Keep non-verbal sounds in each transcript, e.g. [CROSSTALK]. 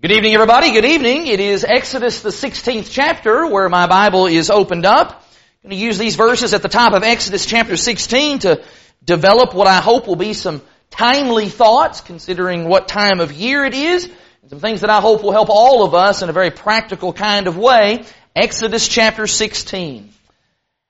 Good evening, everybody. Good evening. It is Exodus, the 16th chapter, where my Bible is opened up. I'm going to use these verses at the top of Exodus chapter 16 to develop what I hope will be some timely thoughts, considering what time of year it is, and some things that I hope will help all of us in a very practical kind of way. Exodus chapter 16.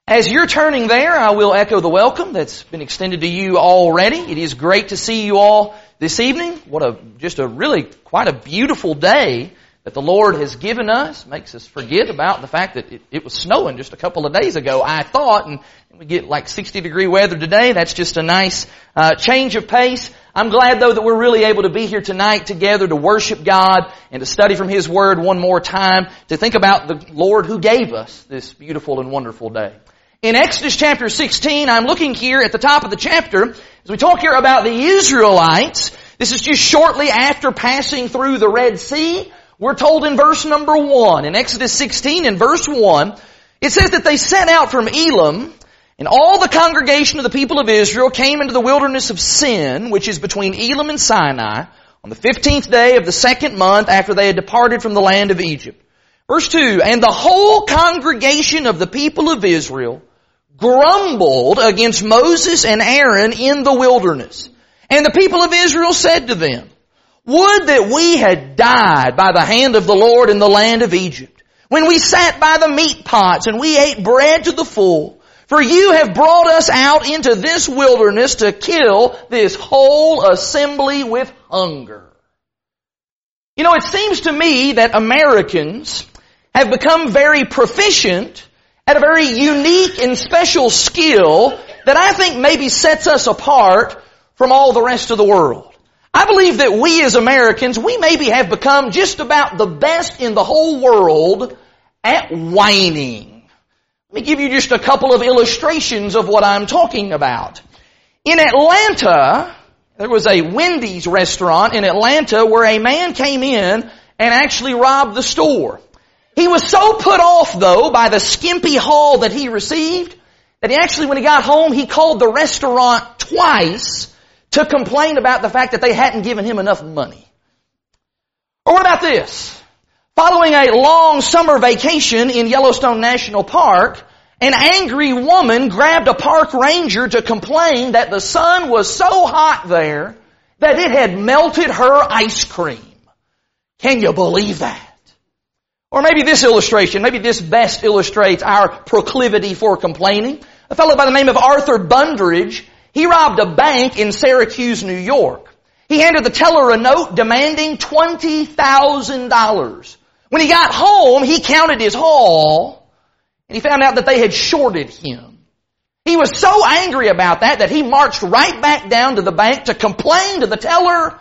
As you're turning there, I will echo the welcome that's been extended to you already. It is great to see you all this evening. What a, just a really quite a beautiful day that the Lord has given us. Makes us forget about the fact that it, it was snowing just a couple of days ago, I thought, and we get like 60 degree weather today. That's just a nice uh, change of pace. I'm glad though that we're really able to be here tonight together to worship God and to study from His Word one more time, to think about the Lord who gave us this beautiful and wonderful day. In Exodus chapter 16, I'm looking here at the top of the chapter, as we talk here about the Israelites. This is just shortly after passing through the Red Sea. We're told in verse number 1, in Exodus 16 in verse 1, it says that they set out from Elim, and all the congregation of the people of Israel came into the wilderness of Sin, which is between Elim and Sinai, on the 15th day of the second month after they had departed from the land of Egypt. Verse 2, and the whole congregation of the people of Israel grumbled against Moses and Aaron in the wilderness. And the people of Israel said to them, Would that we had died by the hand of the Lord in the land of Egypt, when we sat by the meat pots and we ate bread to the full. For you have brought us out into this wilderness to kill this whole assembly with hunger. You know, it seems to me that Americans have become very proficient at a very unique and special skill that I think maybe sets us apart from all the rest of the world. I believe that we as Americans, we maybe have become just about the best in the whole world at whining. Let me give you just a couple of illustrations of what I'm talking about. In Atlanta, there was a Wendy's restaurant in Atlanta where a man came in and actually robbed the store. He was so put off though by the skimpy haul that he received that he actually, when he got home, he called the restaurant twice to complain about the fact that they hadn't given him enough money. Or what about this? Following a long summer vacation in Yellowstone National Park, an angry woman grabbed a park ranger to complain that the sun was so hot there that it had melted her ice cream. Can you believe that? Or maybe this illustration, maybe this best illustrates our proclivity for complaining. A fellow by the name of Arthur Bundridge, he robbed a bank in Syracuse, New York. He handed the teller a note demanding $20,000. When he got home, he counted his haul and he found out that they had shorted him. He was so angry about that that he marched right back down to the bank to complain to the teller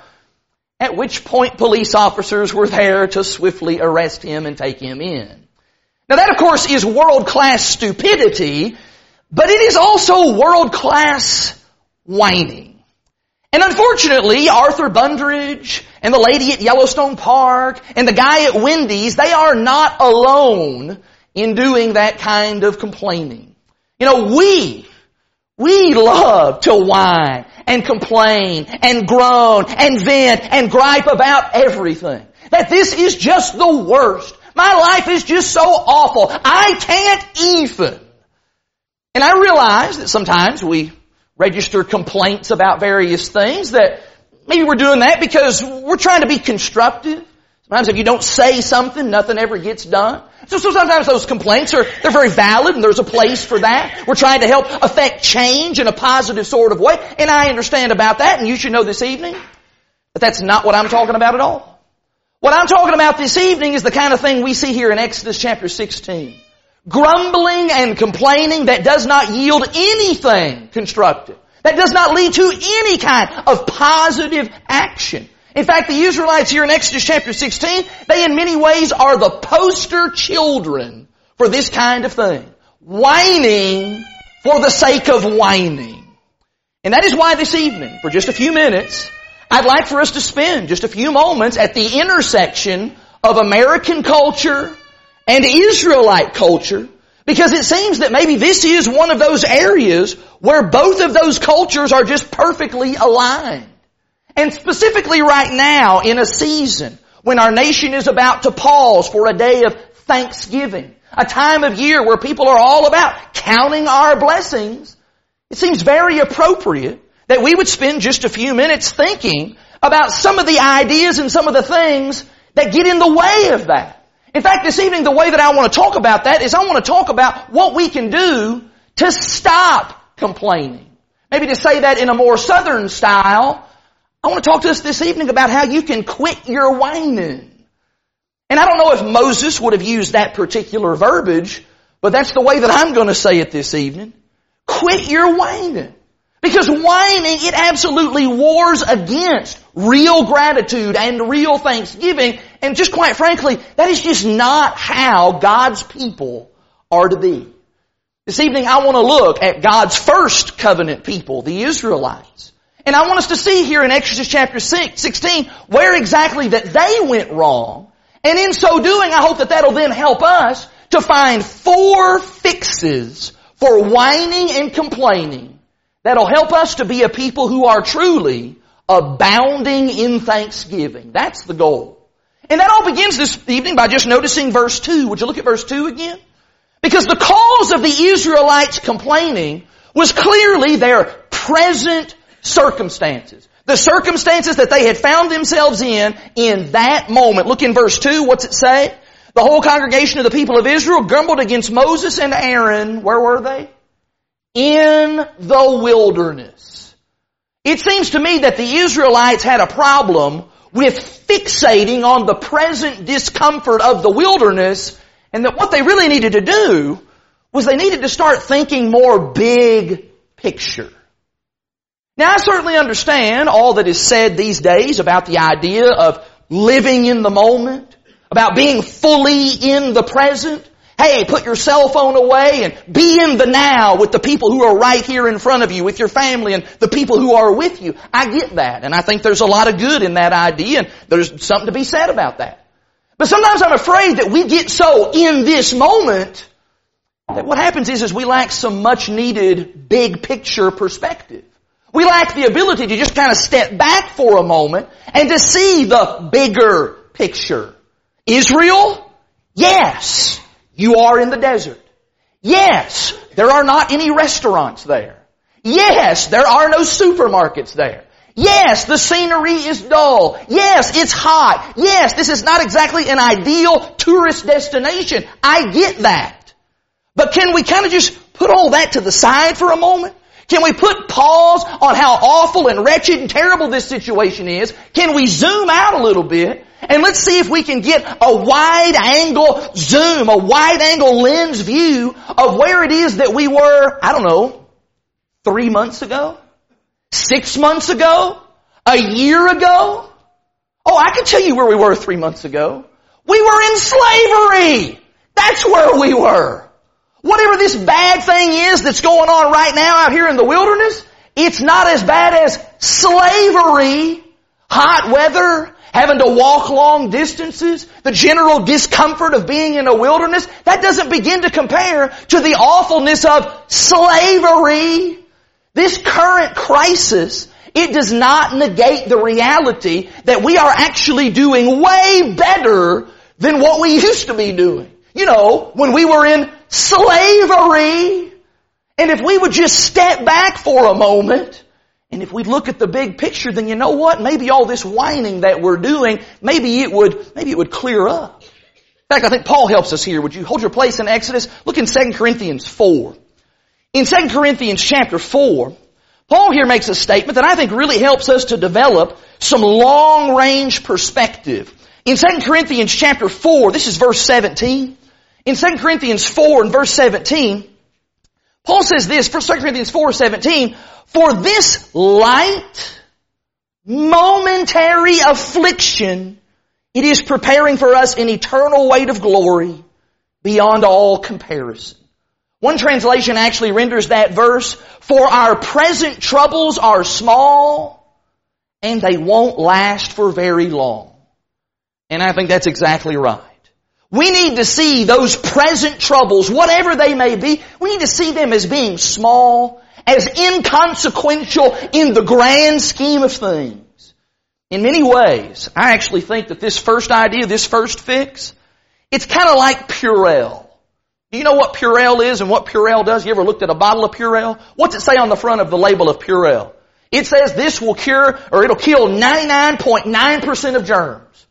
at which point police officers were there to swiftly arrest him and take him in. Now that of course is world-class stupidity, but it is also world-class whining. And unfortunately, Arthur Bundridge and the lady at Yellowstone Park and the guy at Wendy's, they are not alone in doing that kind of complaining. You know, we, we love to whine and complain and groan and vent and gripe about everything. That this is just the worst. My life is just so awful. I can't even. And I realize that sometimes we register complaints about various things that maybe we're doing that because we're trying to be constructive. Sometimes if you don't say something, nothing ever gets done. So, so sometimes those complaints are, they're very valid and there's a place for that. We're trying to help affect change in a positive sort of way. And I understand about that and you should know this evening that that's not what I'm talking about at all. What I'm talking about this evening is the kind of thing we see here in Exodus chapter 16. Grumbling and complaining that does not yield anything constructive. That does not lead to any kind of positive action. In fact, the Israelites here in Exodus chapter 16, they in many ways are the poster children for this kind of thing. Whining for the sake of whining. And that is why this evening, for just a few minutes, I'd like for us to spend just a few moments at the intersection of American culture and Israelite culture because it seems that maybe this is one of those areas where both of those cultures are just perfectly aligned. And specifically right now in a season when our nation is about to pause for a day of thanksgiving, a time of year where people are all about counting our blessings, it seems very appropriate that we would spend just a few minutes thinking about some of the ideas and some of the things that get in the way of that. In fact, this evening, the way that I want to talk about that is I want to talk about what we can do to stop complaining. Maybe to say that in a more southern style, I want to talk to us this evening about how you can quit your whining. And I don't know if Moses would have used that particular verbiage, but that's the way that I'm going to say it this evening. Quit your whining. Because whining, it absolutely wars against real gratitude and real thanksgiving. And just quite frankly, that is just not how God's people are to be. This evening I want to look at God's first covenant people, the Israelites. And I want us to see here in Exodus chapter 16 where exactly that they went wrong. And in so doing, I hope that that'll then help us to find four fixes for whining and complaining that'll help us to be a people who are truly abounding in thanksgiving. That's the goal. And that all begins this evening by just noticing verse 2. Would you look at verse 2 again? Because the cause of the Israelites complaining was clearly their present circumstances. The circumstances that they had found themselves in, in that moment. Look in verse 2, what's it say? The whole congregation of the people of Israel grumbled against Moses and Aaron. Where were they? in the wilderness. It seems to me that the Israelites had a problem with fixating on the present discomfort of the wilderness and that what they really needed to do was they needed to start thinking more big picture. Now I certainly understand all that is said these days about the idea of living in the moment, about being fully in the present, Hey, put your cell phone away and be in the now with the people who are right here in front of you, with your family and the people who are with you. I get that. And I think there's a lot of good in that idea and there's something to be said about that. But sometimes I'm afraid that we get so in this moment that what happens is, is we lack some much needed big picture perspective. We lack the ability to just kind of step back for a moment and to see the bigger picture. Israel? Yes. You are in the desert. Yes, there are not any restaurants there. Yes, there are no supermarkets there. Yes, the scenery is dull. Yes, it's hot. Yes, this is not exactly an ideal tourist destination. I get that. But can we kind of just put all that to the side for a moment? Can we put pause on how awful and wretched and terrible this situation is? Can we zoom out a little bit and let's see if we can get a wide angle zoom, a wide angle lens view of where it is that we were, I don't know, three months ago? Six months ago? A year ago? Oh, I can tell you where we were three months ago. We were in slavery! That's where we were. Whatever this bad thing is that's going on right now out here in the wilderness, it's not as bad as slavery, hot weather, having to walk long distances, the general discomfort of being in a wilderness, that doesn't begin to compare to the awfulness of slavery. This current crisis, it does not negate the reality that we are actually doing way better than what we used to be doing. You know, when we were in slavery. And if we would just step back for a moment, and if we'd look at the big picture, then you know what? Maybe all this whining that we're doing, maybe it would, maybe it would clear up. In fact, I think Paul helps us here. Would you hold your place in Exodus? Look in 2 Corinthians 4. In 2 Corinthians chapter 4, Paul here makes a statement that I think really helps us to develop some long range perspective. In 2 Corinthians chapter 4, this is verse 17. In 2 Corinthians 4 and verse 17, Paul says this, 1 Corinthians 4, 17, for this light, momentary affliction, it is preparing for us an eternal weight of glory beyond all comparison. One translation actually renders that verse, for our present troubles are small and they won't last for very long. And I think that's exactly right. We need to see those present troubles, whatever they may be, we need to see them as being small, as inconsequential in the grand scheme of things. in many ways, I actually think that this first idea, this first fix, it's kind of like Purell. Do you know what Purell is and what Purell does? You ever looked at a bottle of Purell? What's it say on the front of the label of Purell? It says this will cure or it'll kill 99.9% of germs.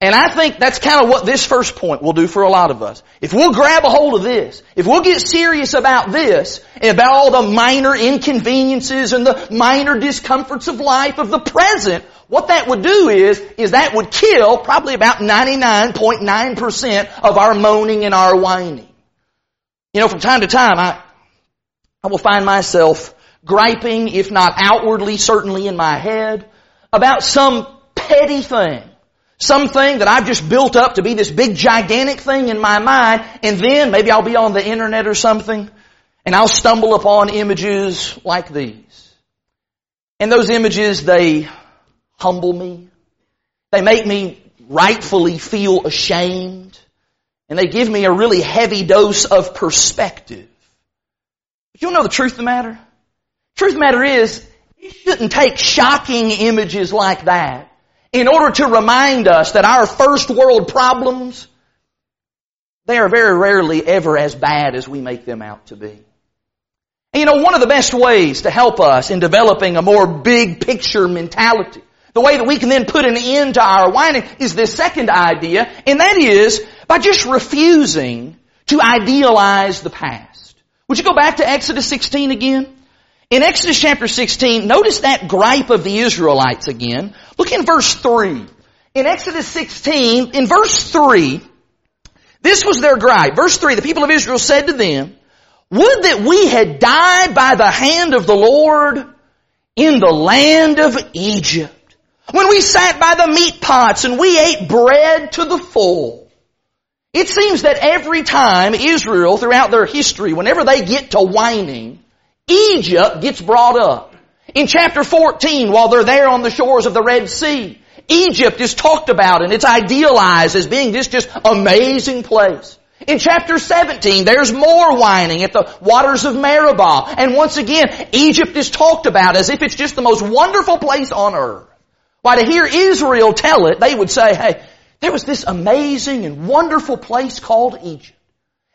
And I think that's kind of what this first point will do for a lot of us. If we'll grab a hold of this, if we'll get serious about this, and about all the minor inconveniences and the minor discomforts of life of the present, what that would do is, is that would kill probably about 99.9% of our moaning and our whining. You know, from time to time, I, I will find myself griping, if not outwardly, certainly in my head, about some petty thing something that I've just built up to be this big gigantic thing in my mind, and then maybe I'll be on the internet or something, and I'll stumble upon images like these. And those images, they humble me. They make me rightfully feel ashamed. And they give me a really heavy dose of perspective. But you'll know the truth of the matter? Truth of the matter is, you shouldn't take shocking images like that in order to remind us that our first world problems, they are very rarely ever as bad as we make them out to be. And you know, one of the best ways to help us in developing a more big picture mentality, the way that we can then put an end to our whining is this second idea, and that is by just refusing to idealize the past. Would you go back to Exodus 16 again? In Exodus chapter 16, notice that gripe of the Israelites again. Look in verse 3. In Exodus 16, in verse 3, this was their gripe. Verse 3, the people of Israel said to them, Would that we had died by the hand of the Lord in the land of Egypt, when we sat by the meat pots and we ate bread to the full. It seems that every time Israel, throughout their history, whenever they get to whining, Egypt gets brought up. In chapter 14, while they're there on the shores of the Red Sea, Egypt is talked about and it's idealized as being this just amazing place. In chapter 17, there's more whining at the waters of Meribah. And once again, Egypt is talked about as if it's just the most wonderful place on earth. Why, to hear Israel tell it, they would say, hey, there was this amazing and wonderful place called Egypt.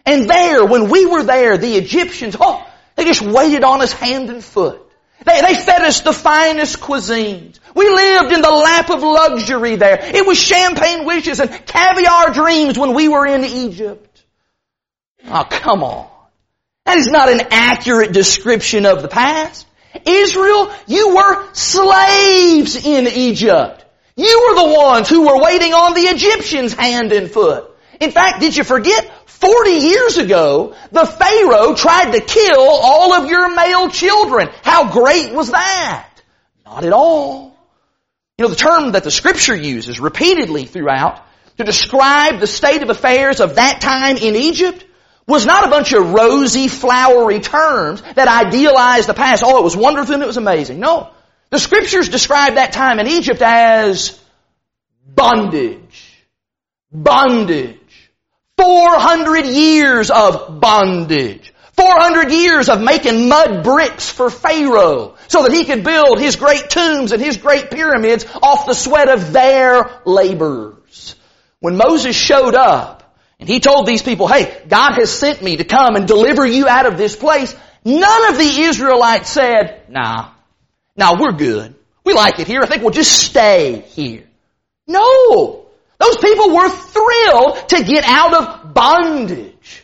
And there, when we were there, the Egyptians, oh, they just waited on us hand and foot. They, they fed us the finest cuisines. We lived in the lap of luxury there. It was champagne wishes and caviar dreams when we were in Egypt. Oh, come on. That is not an accurate description of the past. Israel, you were slaves in Egypt. You were the ones who were waiting on the Egyptians hand and foot. In fact, did you forget 40 years ago, the Pharaoh tried to kill all of your male children. How great was that? Not at all. You know, the term that the scripture uses repeatedly throughout to describe the state of affairs of that time in Egypt was not a bunch of rosy, flowery terms that idealized the past. Oh, it was wonderful and it was amazing. No. The scriptures describe that time in Egypt as bondage. Bondage. 400 years of bondage. 400 years of making mud bricks for Pharaoh so that he could build his great tombs and his great pyramids off the sweat of their labors. When Moses showed up and he told these people, hey, God has sent me to come and deliver you out of this place, none of the Israelites said, nah, nah, we're good. We like it here. I think we'll just stay here. No! Those people were thrilled to get out of bondage.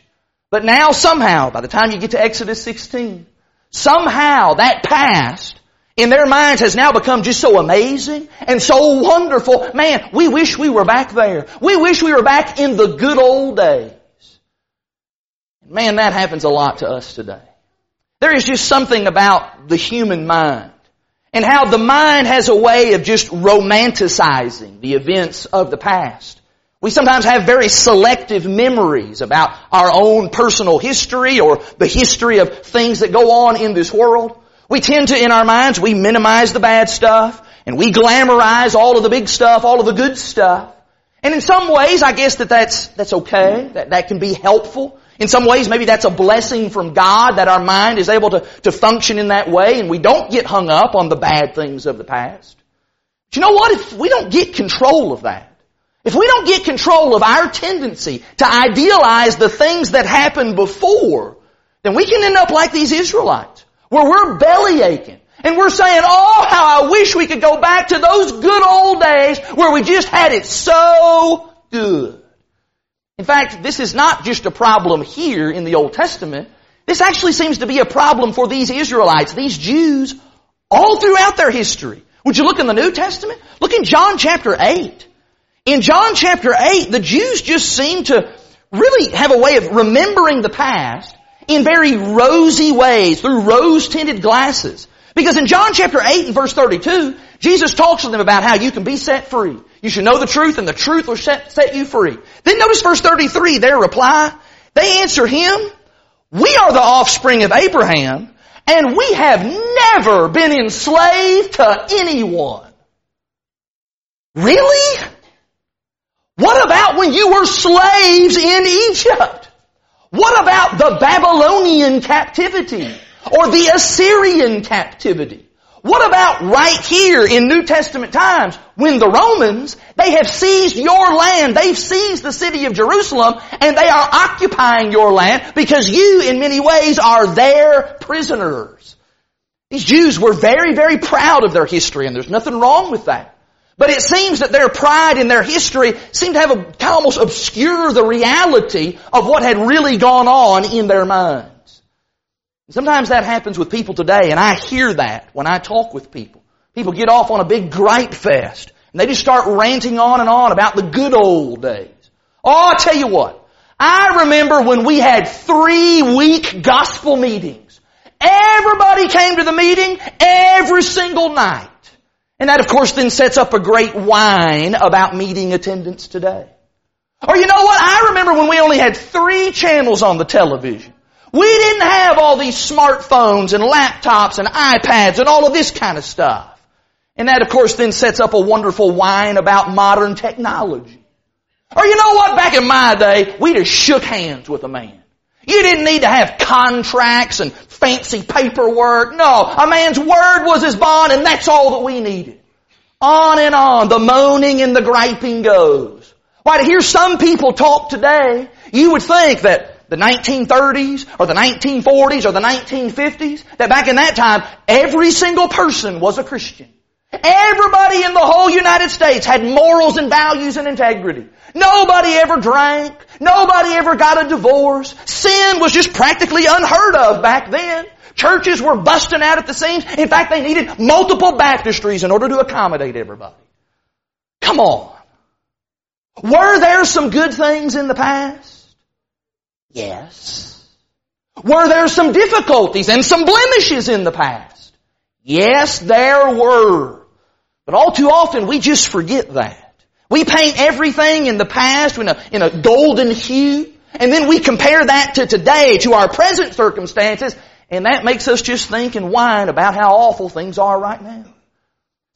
But now somehow, by the time you get to Exodus 16, somehow that past in their minds has now become just so amazing and so wonderful. Man, we wish we were back there. We wish we were back in the good old days. Man, that happens a lot to us today. There is just something about the human mind and how the mind has a way of just romanticizing the events of the past. We sometimes have very selective memories about our own personal history or the history of things that go on in this world. We tend to, in our minds, we minimize the bad stuff and we glamorize all of the big stuff, all of the good stuff. And in some ways, I guess that that's, that's okay. That, that can be helpful. In some ways, maybe that's a blessing from God that our mind is able to, to function in that way and we don't get hung up on the bad things of the past. But you know what? If we don't get control of that, if we don't get control of our tendency to idealize the things that happened before, then we can end up like these Israelites, where we're belly aching. And we're saying, oh, how I wish we could go back to those good old days where we just had it so good. In fact, this is not just a problem here in the Old Testament. This actually seems to be a problem for these Israelites, these Jews, all throughout their history. Would you look in the New Testament? Look in John chapter 8. In John chapter 8, the Jews just seem to really have a way of remembering the past in very rosy ways, through rose-tinted glasses. Because in John chapter 8 and verse 32, Jesus talks to them about how you can be set free. You should know the truth and the truth will set, set you free. Then notice verse 33, their reply. They answer him, we are the offspring of Abraham and we have never been enslaved to anyone. Really? What about when you were slaves in Egypt? What about the Babylonian captivity or the Assyrian captivity? What about right here in New Testament times when the Romans, they have seized your land, they've seized the city of Jerusalem and they are occupying your land because you in many ways are their prisoners. These Jews were very, very proud of their history and there's nothing wrong with that. But it seems that their pride in their history seemed to have a, almost obscure the reality of what had really gone on in their Sometimes that happens with people today, and I hear that when I talk with people. People get off on a big gripe fest, and they just start ranting on and on about the good old days. Oh, I tell you what. I remember when we had three week gospel meetings. Everybody came to the meeting every single night. And that of course then sets up a great whine about meeting attendance today. Or you know what? I remember when we only had three channels on the television. We didn't have all these smartphones and laptops and iPads and all of this kind of stuff. And that of course then sets up a wonderful whine about modern technology. Or you know what? Back in my day, we just shook hands with a man. You didn't need to have contracts and fancy paperwork. No, a man's word was his bond and that's all that we needed. On and on, the moaning and the griping goes. Why, to hear some people talk today, you would think that the 1930s or the 1940s or the 1950s, that back in that time, every single person was a Christian. Everybody in the whole United States had morals and values and integrity. Nobody ever drank. Nobody ever got a divorce. Sin was just practically unheard of back then. Churches were busting out at the seams. In fact, they needed multiple baptistries in order to accommodate everybody. Come on. Were there some good things in the past? Yes. Were there some difficulties and some blemishes in the past? Yes, there were. But all too often we just forget that. We paint everything in the past in a, in a golden hue, and then we compare that to today, to our present circumstances, and that makes us just think and whine about how awful things are right now.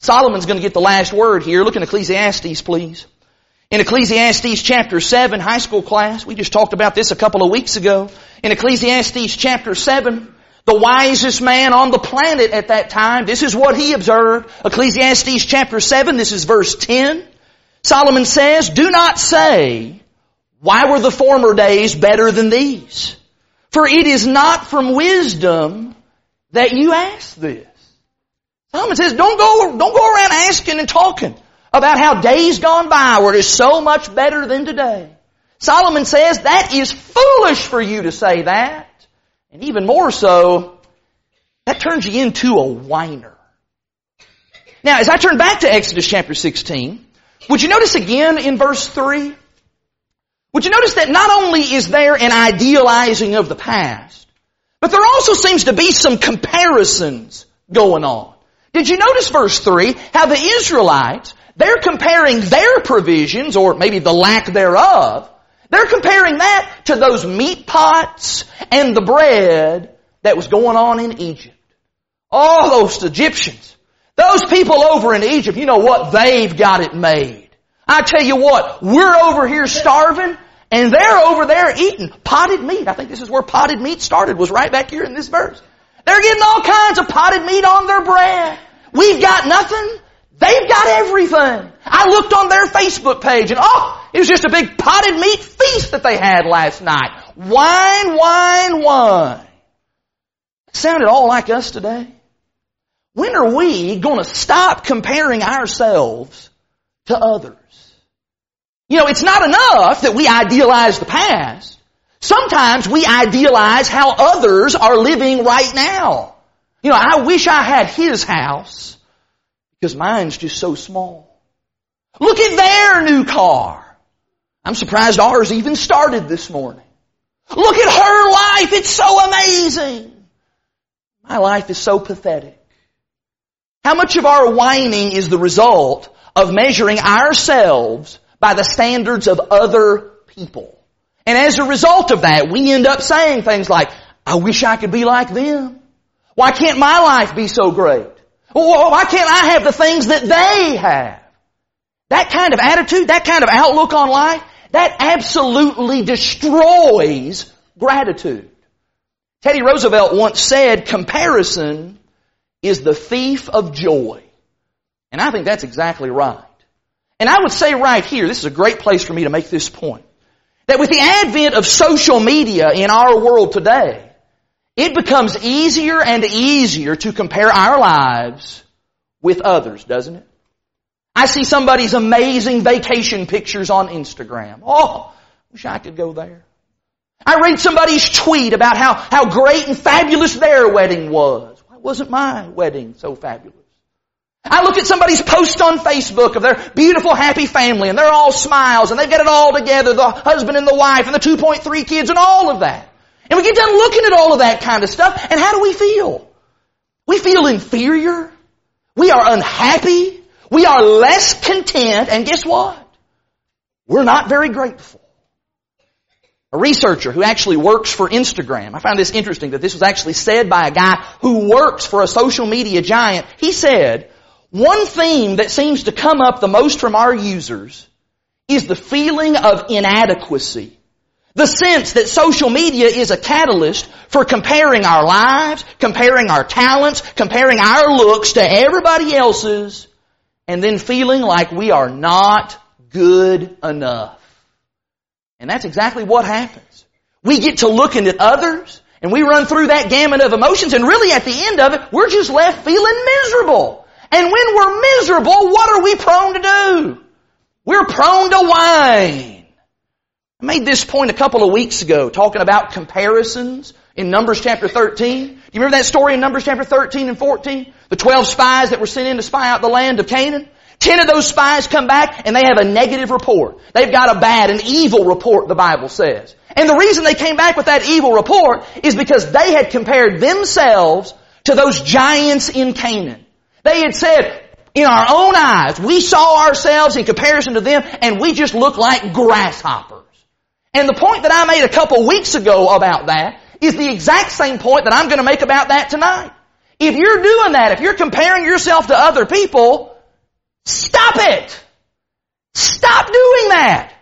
Solomon's going to get the last word here. Look in Ecclesiastes, please. In Ecclesiastes chapter 7, high school class, we just talked about this a couple of weeks ago. In Ecclesiastes chapter 7, the wisest man on the planet at that time, this is what he observed. Ecclesiastes chapter 7, this is verse 10. Solomon says, Do not say, why were the former days better than these? For it is not from wisdom that you ask this. Solomon says, don't go, don't go around asking and talking about how days gone by were so much better than today. Solomon says that is foolish for you to say that. And even more so, that turns you into a whiner. Now, as I turn back to Exodus chapter 16, would you notice again in verse 3? Would you notice that not only is there an idealizing of the past, but there also seems to be some comparisons going on. Did you notice verse 3? How the Israelites, they're comparing their provisions, or maybe the lack thereof, they're comparing that to those meat pots and the bread that was going on in Egypt. All those Egyptians. Those people over in Egypt, you know what? They've got it made. I tell you what, we're over here starving and they're over there eating potted meat. I think this is where potted meat started, was right back here in this verse. They're getting all kinds of potted meat on their bread. We've got nothing. They've got everything. I looked on their Facebook page and oh, it was just a big potted meat feast that they had last night. Wine, wine, wine. It sounded all like us today. When are we going to stop comparing ourselves to others? You know, it's not enough that we idealize the past. Sometimes we idealize how others are living right now. You know, I wish I had his house because mine's just so small. Look at their new car. I'm surprised ours even started this morning. Look at her life. It's so amazing. My life is so pathetic. How much of our whining is the result of measuring ourselves by the standards of other people? And as a result of that, we end up saying things like, I wish I could be like them. Why can't my life be so great? Why can't I have the things that they have? That kind of attitude, that kind of outlook on life, that absolutely destroys gratitude. Teddy Roosevelt once said, comparison is the thief of joy. And I think that's exactly right. And I would say right here, this is a great place for me to make this point, that with the advent of social media in our world today, it becomes easier and easier to compare our lives with others, doesn't it? I see somebody's amazing vacation pictures on Instagram. Oh, wish I could go there. I read somebody's tweet about how, how great and fabulous their wedding was. Why wasn't my wedding so fabulous? I look at somebody's post on Facebook of their beautiful happy family and they're all smiles and they've got it all together, the husband and the wife and the 2.3 kids and all of that. And we get done looking at all of that kind of stuff and how do we feel? We feel inferior. We are unhappy. We are less content and guess what? We're not very grateful a researcher who actually works for Instagram. I found this interesting that this was actually said by a guy who works for a social media giant. He said, one theme that seems to come up the most from our users is the feeling of inadequacy. The sense that social media is a catalyst for comparing our lives, comparing our talents, comparing our looks to everybody else's, and then feeling like we are not good enough. And that's exactly what happens. We get to looking at others and we run through that gamut of emotions and really at the end of it, we're just left feeling miserable. And when we're miserable, what are we prone to do? We're prone to whine. I made this point a couple of weeks ago talking about comparisons in Numbers chapter 13. Do you remember that story in Numbers chapter 13 and 14? The 12 spies that were sent in to spy out the land of Canaan? Ten of those spies come back and they have a negative report. They've got a bad, an evil report, the Bible says. And the reason they came back with that evil report is because they had compared themselves to those giants in Canaan. They had said, in our own eyes, we saw ourselves in comparison to them and we just look like grasshoppers. And the point that I made a couple weeks ago about that is the exact same point that I'm going to make about that tonight. If you're doing that, if you're comparing yourself to other people, Stop it! Stop doing that!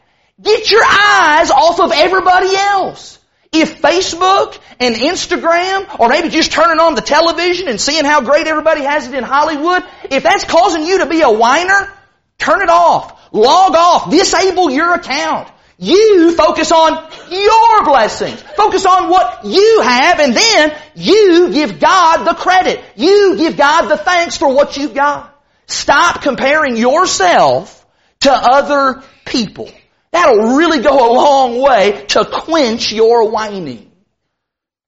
Get your eyes off of everybody else. If Facebook and Instagram, or maybe just turning on the television and seeing how great everybody has it in Hollywood, if that's causing you to be a whiner, turn it off. Log off. Disable your account. You focus on your blessings. Focus on what you have and then you give God the credit. You give God the thanks for what you've got. Stop comparing yourself to other people. That'll really go a long way to quench your whining.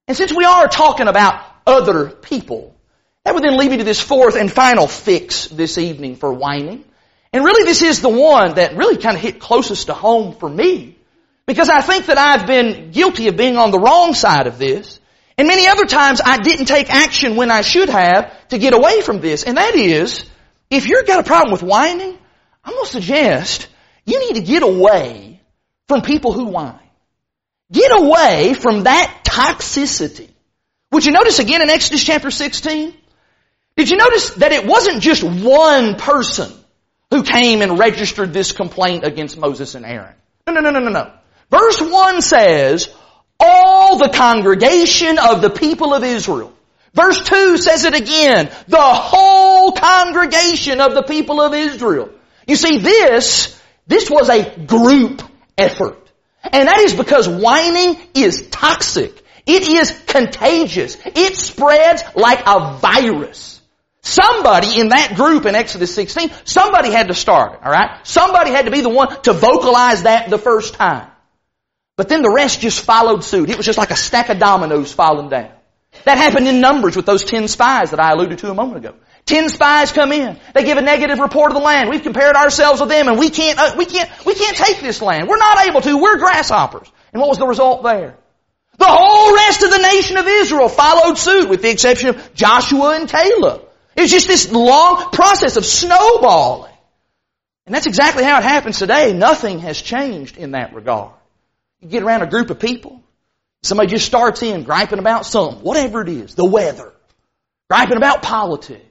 And since we are talking about other people, that would then lead me to this fourth and final fix this evening for whining. And really this is the one that really kind of hit closest to home for me. Because I think that I've been guilty of being on the wrong side of this. And many other times I didn't take action when I should have to get away from this. And that is if you've got a problem with whining, I'm going to suggest you need to get away from people who whine. Get away from that toxicity. Would you notice again in Exodus chapter 16? Did you notice that it wasn't just one person who came and registered this complaint against Moses and Aaron? No, no, no, no, no, no. Verse 1 says, all the congregation of the people of Israel Verse 2 says it again. The whole congregation of the people of Israel. You see, this, this was a group effort. And that is because whining is toxic. It is contagious. It spreads like a virus. Somebody in that group in Exodus 16, somebody had to start it, alright? Somebody had to be the one to vocalize that the first time. But then the rest just followed suit. It was just like a stack of dominoes falling down. That happened in Numbers with those ten spies that I alluded to a moment ago. Ten spies come in. They give a negative report of the land. We've compared ourselves with them and we can't, uh, we can't, we can't take this land. We're not able to. We're grasshoppers. And what was the result there? The whole rest of the nation of Israel followed suit with the exception of Joshua and Caleb. It was just this long process of snowballing. And that's exactly how it happens today. Nothing has changed in that regard. You get around a group of people, somebody just starts in griping about something, whatever it is, the weather, griping about politics,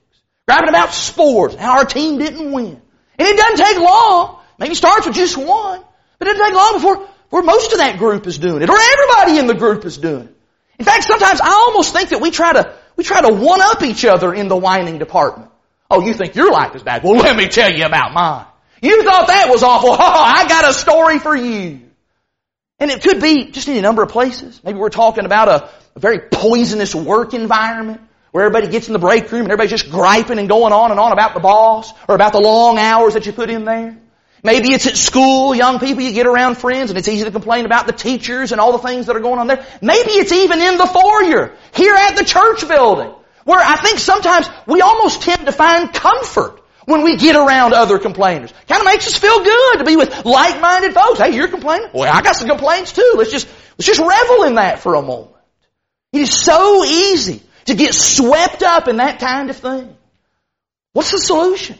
griping about sports, how our team didn't win. And it doesn't take long. Maybe it starts with just one, but it doesn't take long before, before most of that group is doing it, or everybody in the group is doing it. In fact, sometimes I almost think that we try to, we try to one up each other in the whining department. Oh, you think your life is bad? Well, let me tell you about mine. You thought that was awful. [LAUGHS] Oh, I got a story for you. And it could be just any number of places. Maybe we're talking about a, a very poisonous work environment where everybody gets in the break room and everybody's just griping and going on and on about the boss or about the long hours that you put in there. Maybe it's at school, young people, you get around friends and it's easy to complain about the teachers and all the things that are going on there. Maybe it's even in the foyer, here at the church building, where I think sometimes we almost tend to find comfort when we get around other complainers. Kind of makes us feel good to be with like-minded folks. Hey, you're complaining? Well, I got some complaints too. Let's just, let's just revel in that for a moment. It is so easy to get swept up in that kind of thing. What's the solution?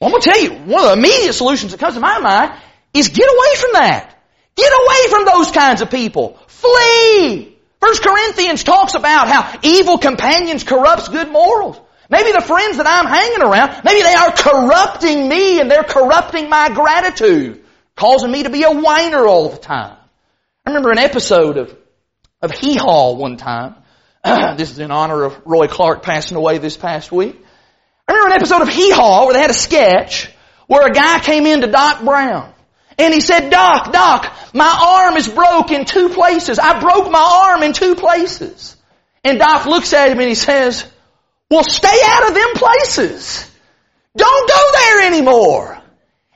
Well, I'm going to tell you, one of the immediate solutions that comes to my mind is get away from that. Get away from those kinds of people. Flee! First Corinthians talks about how evil companions corrupts good morals. Maybe the friends that I'm hanging around, maybe they are corrupting me and they're corrupting my gratitude, causing me to be a whiner all the time. I remember an episode of, of Hee Haw one time. [CLEARS THROAT] this is in honor of Roy Clark passing away this past week. I remember an episode of Hee Haw where they had a sketch where a guy came in to Doc Brown. And he said, Doc, Doc, my arm is broke in two places. I broke my arm in two places. And Doc looks at him and he says, well, stay out of them places. Don't go there anymore.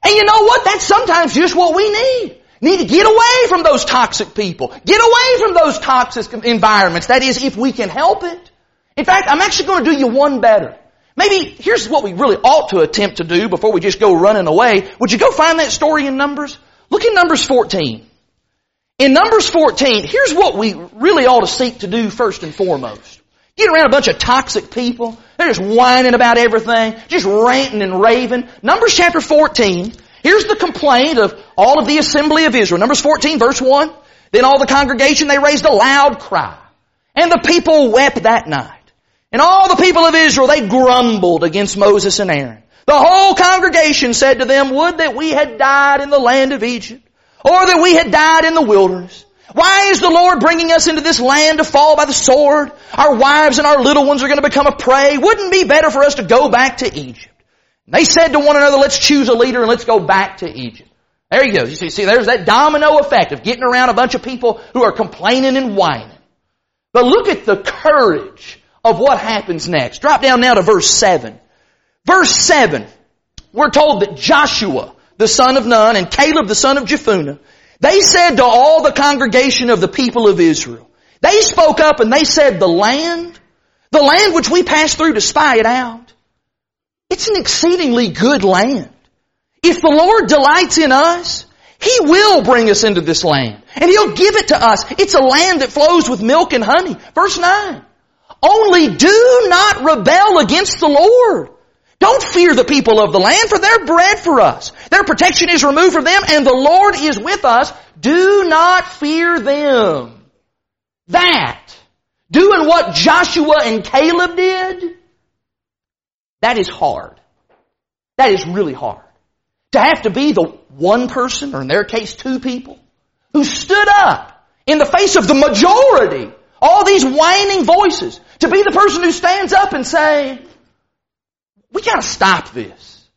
And you know what? That's sometimes just what we need. Need to get away from those toxic people. Get away from those toxic environments. That is, if we can help it. In fact, I'm actually going to do you one better. Maybe here's what we really ought to attempt to do before we just go running away. Would you go find that story in Numbers? Look in Numbers 14. In Numbers 14, here's what we really ought to seek to do first and foremost. Get around a bunch of toxic people. They're just whining about everything, just ranting and raving. Numbers chapter 14. Here's the complaint of all of the assembly of Israel. Numbers 14 verse 1. Then all the congregation, they raised a loud cry. And the people wept that night. And all the people of Israel, they grumbled against Moses and Aaron. The whole congregation said to them, would that we had died in the land of Egypt, or that we had died in the wilderness. Why is the Lord bringing us into this land to fall by the sword? Our wives and our little ones are going to become a prey. Wouldn't it be better for us to go back to Egypt? And they said to one another, let's choose a leader and let's go back to Egypt. There you go. You see, see, there's that domino effect of getting around a bunch of people who are complaining and whining. But look at the courage of what happens next. Drop down now to verse 7. Verse 7, we're told that Joshua, the son of Nun, and Caleb, the son of Jephunneh, they said to all the congregation of the people of Israel, they spoke up and they said, the land, the land which we passed through to spy it out, it's an exceedingly good land. If the Lord delights in us, He will bring us into this land. And He'll give it to us. It's a land that flows with milk and honey. Verse 9. Only do not rebel against the Lord. Don't fear the people of the land, for they're bread for us. Their protection is removed from them, and the Lord is with us. Do not fear them. That, doing what Joshua and Caleb did, that is hard. That is really hard. To have to be the one person, or in their case two people, who stood up in the face of the majority, all these whining voices, To be the person who stands up and say, we gotta stop this.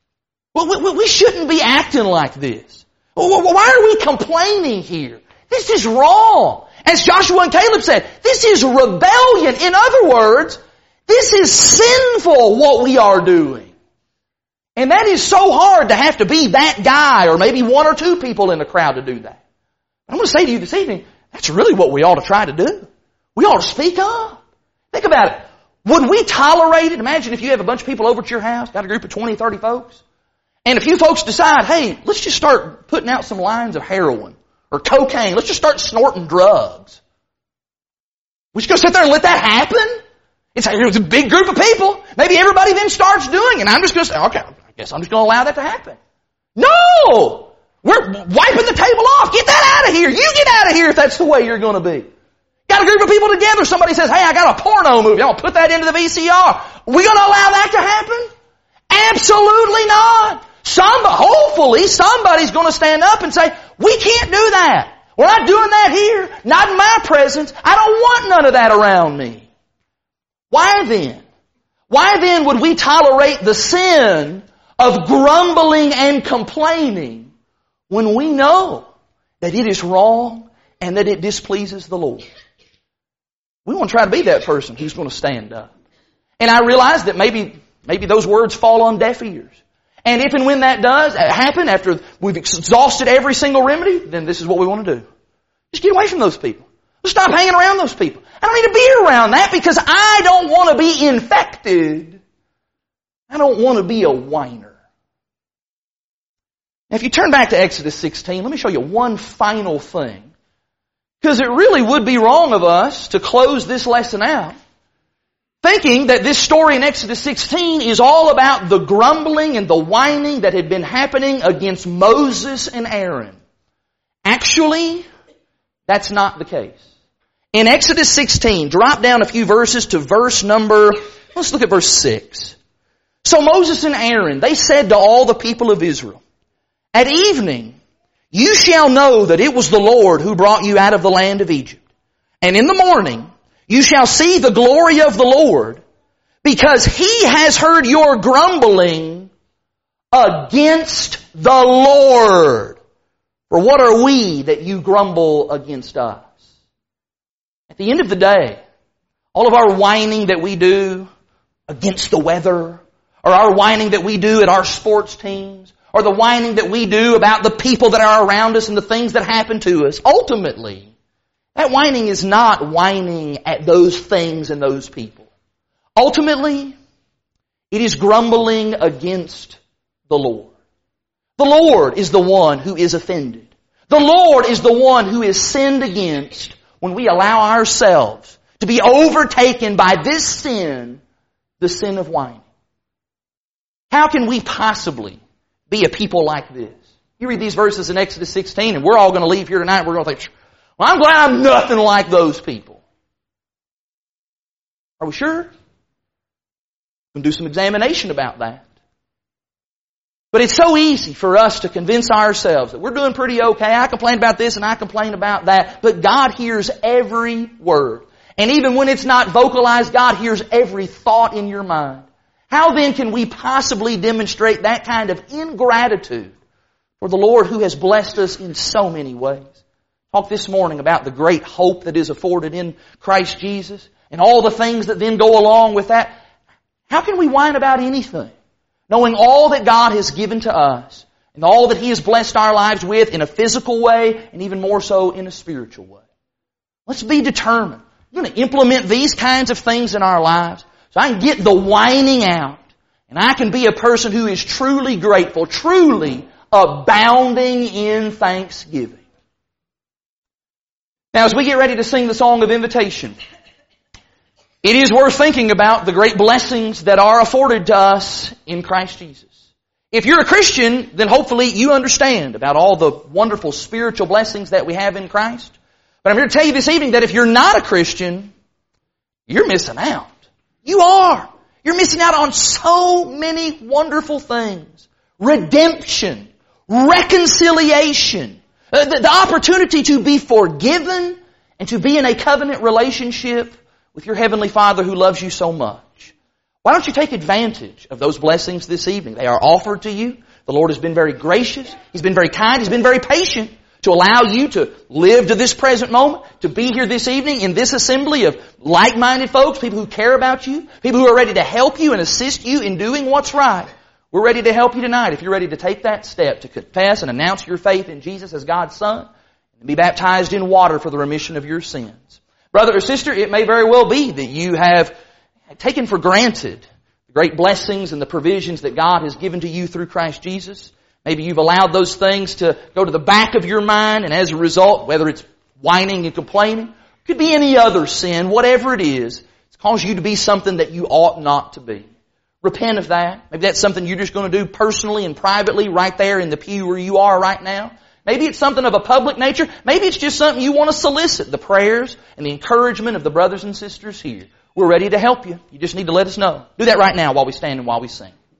Well, we shouldn't be acting like this. Why are we complaining here? This is wrong. As Joshua and Caleb said, this is rebellion. In other words, this is sinful what we are doing. And that is so hard to have to be that guy or maybe one or two people in the crowd to do that. I'm going to say to you this evening, that's really what we ought to try to do. We ought to speak up. Think about it. Would we tolerate it? Imagine if you have a bunch of people over at your house, got a group of 20, 30 folks, and a few folks decide, hey, let's just start putting out some lines of heroin or cocaine. Let's just start snorting drugs. We just go sit there and let that happen? It's a, it's a big group of people. Maybe everybody then starts doing it. And I'm just going to say, okay, I guess I'm just going to allow that to happen. No! We're wiping the table off. Get that out of here. You get out of here if that's the way you're going to be. Got a group of people together. Somebody says, hey, I got a porno movie. I'm going to put that into the VCR. We going to allow that to happen? Absolutely not. Some, hopefully somebody's going to stand up and say, we can't do that. We're not doing that here. Not in my presence. I don't want none of that around me. Why then? Why then would we tolerate the sin of grumbling and complaining when we know that it is wrong and that it displeases the Lord? We want to try to be that person who's going to stand up. And I realize that maybe, maybe those words fall on deaf ears. And if and when that does happen after we've exhausted every single remedy, then this is what we want to do. Just get away from those people. Stop hanging around those people. I don't need to be around that because I don't want to be infected. I don't want to be a whiner. Now, if you turn back to Exodus 16, let me show you one final thing. Because it really would be wrong of us to close this lesson out thinking that this story in Exodus 16 is all about the grumbling and the whining that had been happening against Moses and Aaron. Actually, that's not the case. In Exodus 16, drop down a few verses to verse number, let's look at verse 6. So Moses and Aaron, they said to all the people of Israel, At evening, you shall know that it was the Lord who brought you out of the land of Egypt. And in the morning, you shall see the glory of the Lord because he has heard your grumbling against the Lord. For what are we that you grumble against us? At the end of the day, all of our whining that we do against the weather, or our whining that we do at our sports teams, or the whining that we do about the people that are around us and the things that happen to us, ultimately, that whining is not whining at those things and those people. Ultimately, it is grumbling against the Lord. The Lord is the one who is offended. The Lord is the one who is sinned against when we allow ourselves to be overtaken by this sin, the sin of whining. How can we possibly be a people like this? You read these verses in Exodus 16 and we're all going to leave here tonight. We're going to think, well, I'm glad I'm nothing like those people. Are we sure? We can do some examination about that. But it's so easy for us to convince ourselves that we're doing pretty okay. I complain about this and I complain about that. But God hears every word. And even when it's not vocalized, God hears every thought in your mind. How then can we possibly demonstrate that kind of ingratitude for the Lord who has blessed us in so many ways? Talk this morning about the great hope that is afforded in Christ Jesus and all the things that then go along with that. How can we whine about anything? Knowing all that God has given to us and all that He has blessed our lives with in a physical way and even more so in a spiritual way. Let's be determined. We're going to implement these kinds of things in our lives so I can get the whining out and I can be a person who is truly grateful, truly abounding in thanksgiving. Now, as we get ready to sing the song of invitation, it is worth thinking about the great blessings that are afforded to us in Christ Jesus. If you're a Christian, then hopefully you understand about all the wonderful spiritual blessings that we have in Christ. But I'm here to tell you this evening that if you're not a Christian, you're missing out. You are. You're missing out on so many wonderful things. Redemption, reconciliation, uh, the, the opportunity to be forgiven and to be in a covenant relationship with your Heavenly Father who loves you so much. Why don't you take advantage of those blessings this evening? They are offered to you. The Lord has been very gracious. He's been very kind. He's been very patient to allow you to live to this present moment, to be here this evening in this assembly of like-minded folks, people who care about you, people who are ready to help you and assist you in doing what's right. We're ready to help you tonight if you're ready to take that step to confess and announce your faith in Jesus as God's Son and be baptized in water for the remission of your sins. Brother or sister, it may very well be that you have taken for granted the great blessings and the provisions that God has given to you through Christ Jesus. Maybe you've allowed those things to go to the back of your mind and as a result, whether it's whining and complaining, could be any other sin, whatever it is, it's caused you to be something that you ought not to be. Repent of that. Maybe that's something you're just going to do personally and privately right there in the pew where you are right now. Maybe it's something of a public nature. Maybe it's just something you want to solicit the prayers and the encouragement of the brothers and sisters here. We're ready to help you. You just need to let us know. Do that right now while we stand and while we sing.